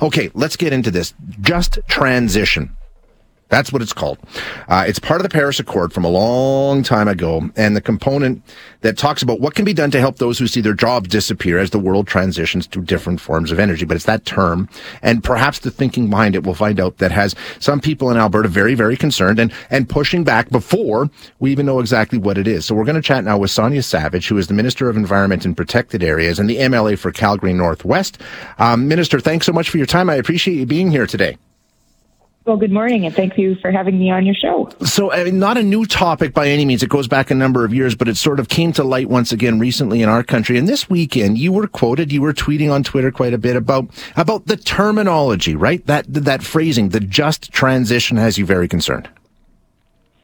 Okay, let's get into this. Just transition. That's what it's called. Uh, it's part of the Paris Accord from a long time ago, and the component that talks about what can be done to help those who see their jobs disappear as the world transitions to different forms of energy. But it's that term, and perhaps the thinking behind it, we'll find out, that has some people in Alberta very, very concerned and, and pushing back before we even know exactly what it is. So we're going to chat now with Sonya Savage, who is the Minister of Environment and Protected Areas and the MLA for Calgary Northwest. Um, Minister, thanks so much for your time. I appreciate you being here today. Well, good morning, and thank you for having me on your show. So, I mean, not a new topic by any means. It goes back a number of years, but it sort of came to light once again recently in our country. And this weekend, you were quoted, you were tweeting on Twitter quite a bit about about the terminology, right? That that phrasing, the just transition, has you very concerned.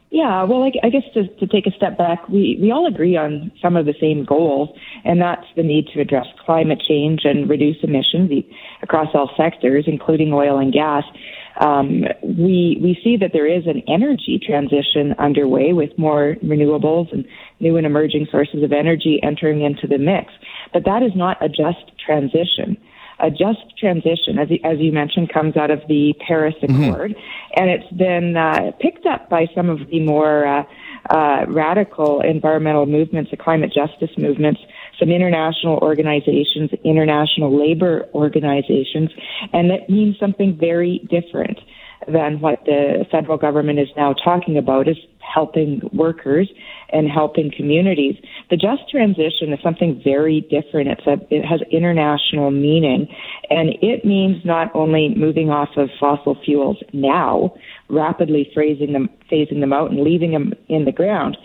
Yeah, well, I, I guess to, to take a step back, we, we all agree on some of the same goals, and that's the need to address climate change and reduce emissions across all sectors, including oil and gas um, we we see that there is an energy transition underway with more renewables and new and emerging sources of energy entering into the mix. But that is not a just transition. A just transition, as, as you mentioned, comes out of the Paris mm-hmm. Accord, mm-hmm. and it's been uh, picked up by some of the more uh, uh, radical environmental movements, the climate justice movements, some international organizations, international labor organizations, and that means something very different than what the federal government is now talking about is helping workers and helping communities. The just transition is something very different. It's a, it has international meaning and it means not only moving off of fossil fuels now, rapidly phasing them, phasing them out and leaving them in the ground,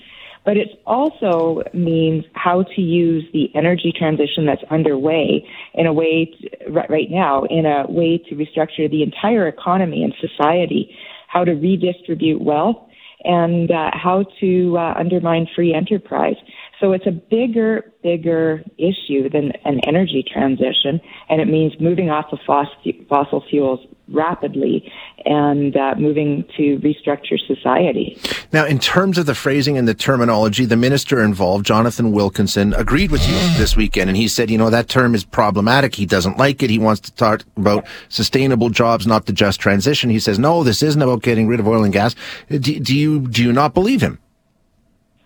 but it also means how to use the energy transition that's underway in a way to, right now in a way to restructure the entire economy and society, how to redistribute wealth and uh, how to uh, undermine free enterprise. So it's a bigger, bigger issue than an energy transition, and it means moving off of fossil fuels rapidly and uh, moving to restructure society. Now, in terms of the phrasing and the terminology, the minister involved, Jonathan Wilkinson, agreed with you this weekend, and he said, you know, that term is problematic. He doesn't like it. He wants to talk about sustainable jobs, not the just transition. He says, no, this isn't about getting rid of oil and gas. Do, do you do you not believe him?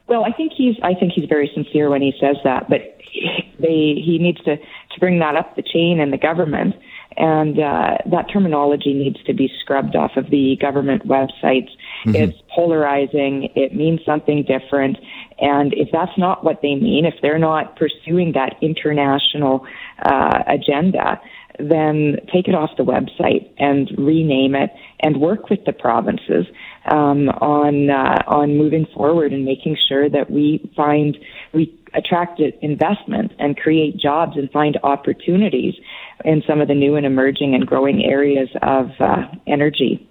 Well, I think he's I think he's very sincere when he says that, but they he needs to to bring that up the chain in the government, and uh, that terminology needs to be scrubbed off of the government websites. Mm-hmm. It's polarizing. It means something different, and if that's not what they mean, if they're not pursuing that international uh, agenda, then take it off the website and rename it and work with the provinces um, on uh, on moving forward and making sure that we find we attract investment and create jobs and find opportunities in some of the new and emerging and growing areas of uh, energy.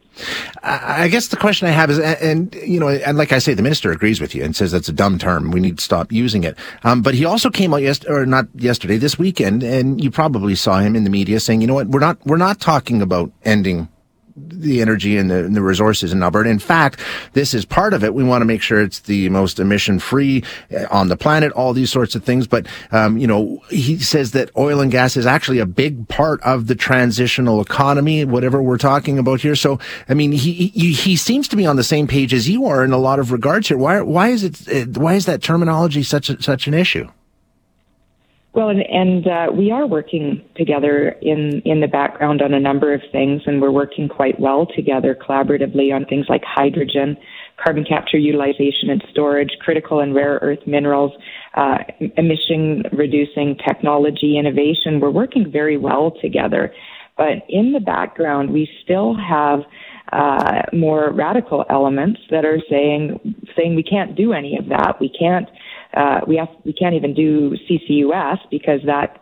I guess the question I have is, and you know, and like I say, the minister agrees with you and says that's a dumb term. We need to stop using it. Um, but he also came out yesterday, or not yesterday, this weekend, and you probably saw him in the media saying, you know what, we're not, we're not talking about ending the energy and the, and the, resources in Alberta. In fact, this is part of it. We want to make sure it's the most emission free uh, on the planet, all these sorts of things. But, um, you know, he says that oil and gas is actually a big part of the transitional economy, whatever we're talking about here. So, I mean, he, he, he seems to be on the same page as you are in a lot of regards here. Why, why is it, uh, why is that terminology such a, such an issue? Well, and, and uh, we are working together in, in the background on a number of things, and we're working quite well together collaboratively on things like hydrogen, carbon capture utilization and storage, critical and rare earth minerals, uh, emission reducing technology innovation. We're working very well together. But in the background, we still have uh, more radical elements that are saying saying we can't do any of that. We can't uh, we have we can't even do CCUS because that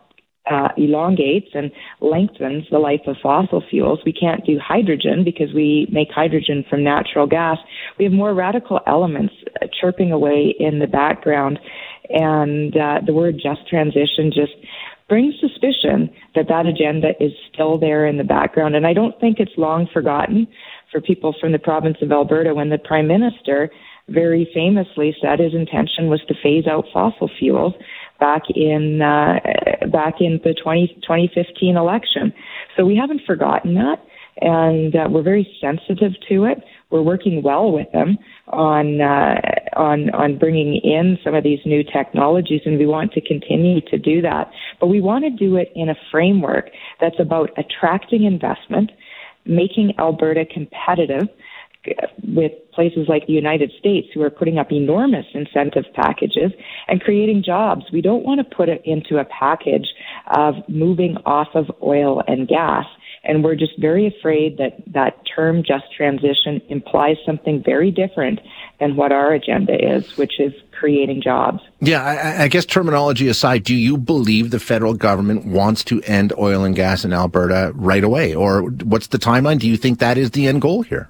uh, elongates and lengthens the life of fossil fuels. We can't do hydrogen because we make hydrogen from natural gas. We have more radical elements uh, chirping away in the background, and uh, the word just transition just brings suspicion that that agenda is still there in the background. And I don't think it's long forgotten for people from the province of Alberta when the prime minister very famously said his intention was to phase out fossil fuels back in uh, back in the 20, 2015 election. So we haven't forgotten that, and uh, we're very sensitive to it. We're working well with them on uh, on on bringing in some of these new technologies, and we want to continue to do that. But we want to do it in a framework that's about attracting investment, making Alberta competitive with places like the United States who are putting up enormous incentive packages and creating jobs. We don't want to put it into a package of moving off of oil and gas. And we're just very afraid that that term just transition implies something very different than what our agenda is, which is creating jobs. Yeah, I, I, guess terminology aside, do you believe the federal government wants to end oil and gas in Alberta right away? Or what's the timeline? Do you think that is the end goal here?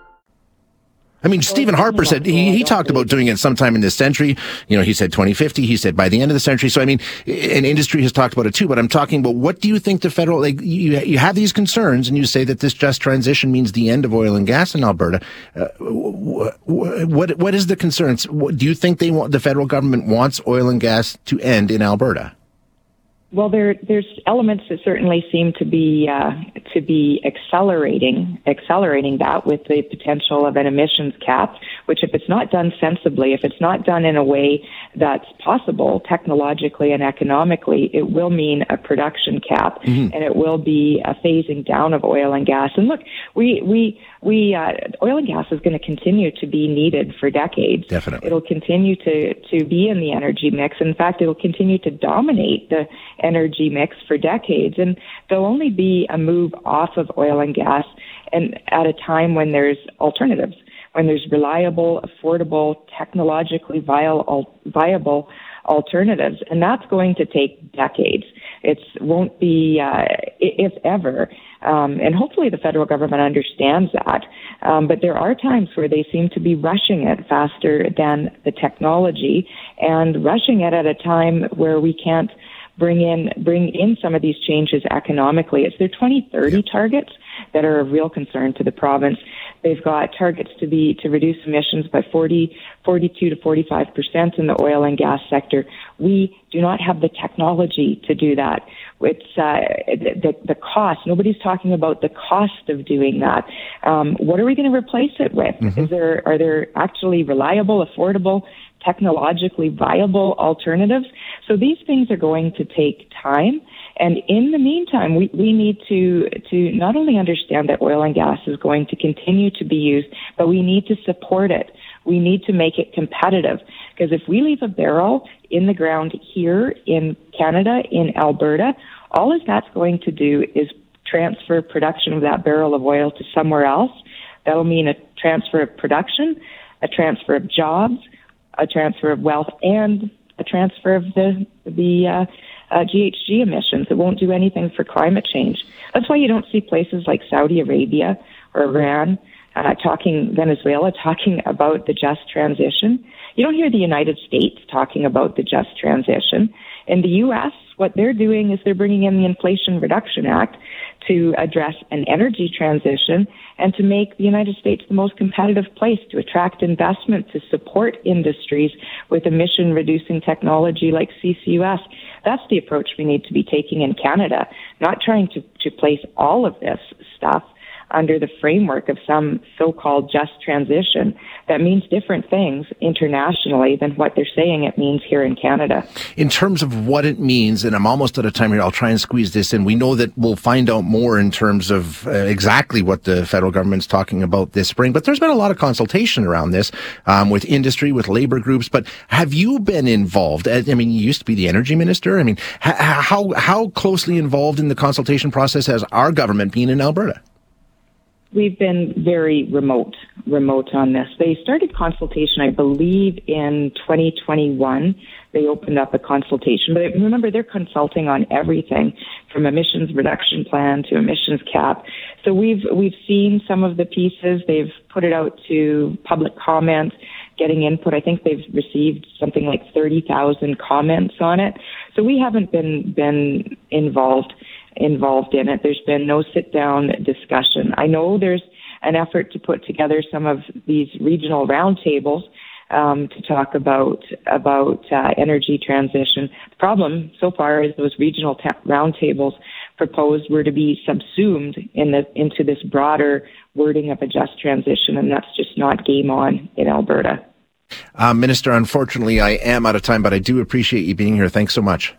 I mean, Stephen Harper said he, he talked about doing it sometime in this century. You know, he said 2050. He said by the end of the century. So, I mean, an industry has talked about it too, but I'm talking about what do you think the federal, like, you, you have these concerns and you say that this just transition means the end of oil and gas in Alberta. Uh, what, what is the concerns? Do you think they want, the federal government wants oil and gas to end in Alberta? Well, there, there's elements that certainly seem to be uh, to be accelerating accelerating that with the potential of an emissions cap. Which, if it's not done sensibly, if it's not done in a way that's possible technologically and economically, it will mean a production cap, mm-hmm. and it will be a phasing down of oil and gas. And look, we we we uh, oil and gas is going to continue to be needed for decades. Definitely, it'll continue to to be in the energy mix. In fact, it'll continue to dominate the energy mix for decades. And there'll only be a move off of oil and gas, and at a time when there's alternatives, when there's reliable, affordable, technologically viable, alternatives, and that's going to take decades. It won't be, uh, if ever, um, and hopefully the federal government understands that. Um, but there are times where they seem to be rushing it faster than the technology and rushing it at a time where we can't bring in bring in some of these changes economically. It's their 2030 yep. targets that are of real concern to the province. They've got targets to be to reduce emissions by 40, 42 to 45 percent in the oil and gas sector. We do not have the technology to do that. It's uh, the, the cost. Nobody's talking about the cost of doing that. Um, what are we going to replace it with? Mm-hmm. Is there are there actually reliable, affordable, technologically viable alternatives? So these things are going to take time. And in the meantime, we, we need to, to not only understand that oil and gas is going to continue to be used, but we need to support it. We need to make it competitive. Because if we leave a barrel in the ground here in Canada, in Alberta, all that's going to do is transfer production of that barrel of oil to somewhere else. That'll mean a transfer of production, a transfer of jobs, a transfer of wealth, and a transfer of the the uh, uh, GHG emissions. It won't do anything for climate change. That's why you don't see places like Saudi Arabia or Iran uh, talking Venezuela, talking about the just transition. You don't hear the United States talking about the just transition. In the U.S., what they're doing is they're bringing in the Inflation Reduction Act to address an energy transition and to make the United States the most competitive place to attract investment to support industries with emission reducing technology like CCUS. That's the approach we need to be taking in Canada, not trying to, to place all of this stuff under the framework of some so-called just transition that means different things internationally than what they're saying it means here in Canada. In terms of what it means, and I'm almost out of time here, I'll try and squeeze this in. We know that we'll find out more in terms of uh, exactly what the federal government's talking about this spring, but there's been a lot of consultation around this um, with industry, with labor groups. But have you been involved? I mean, you used to be the energy minister. I mean, how how closely involved in the consultation process has our government been in Alberta? We've been very remote, remote on this. They started consultation, I believe, in 2021. They opened up a consultation, but remember they're consulting on everything from emissions reduction plan to emissions cap. So we've we've seen some of the pieces. They've put it out to public comment, getting input. I think they've received something like 30,000 comments on it. So we haven't been been involved involved in it. There's been no sit down discussion. I know there's an effort to put together some of these regional roundtables um, to talk about about uh, energy transition. The problem so far is those regional ta- roundtables proposed were to be subsumed in the into this broader wording of a just transition, and that's just not game on in Alberta. Uh, Minister, unfortunately, I am out of time, but I do appreciate you being here. Thanks so much.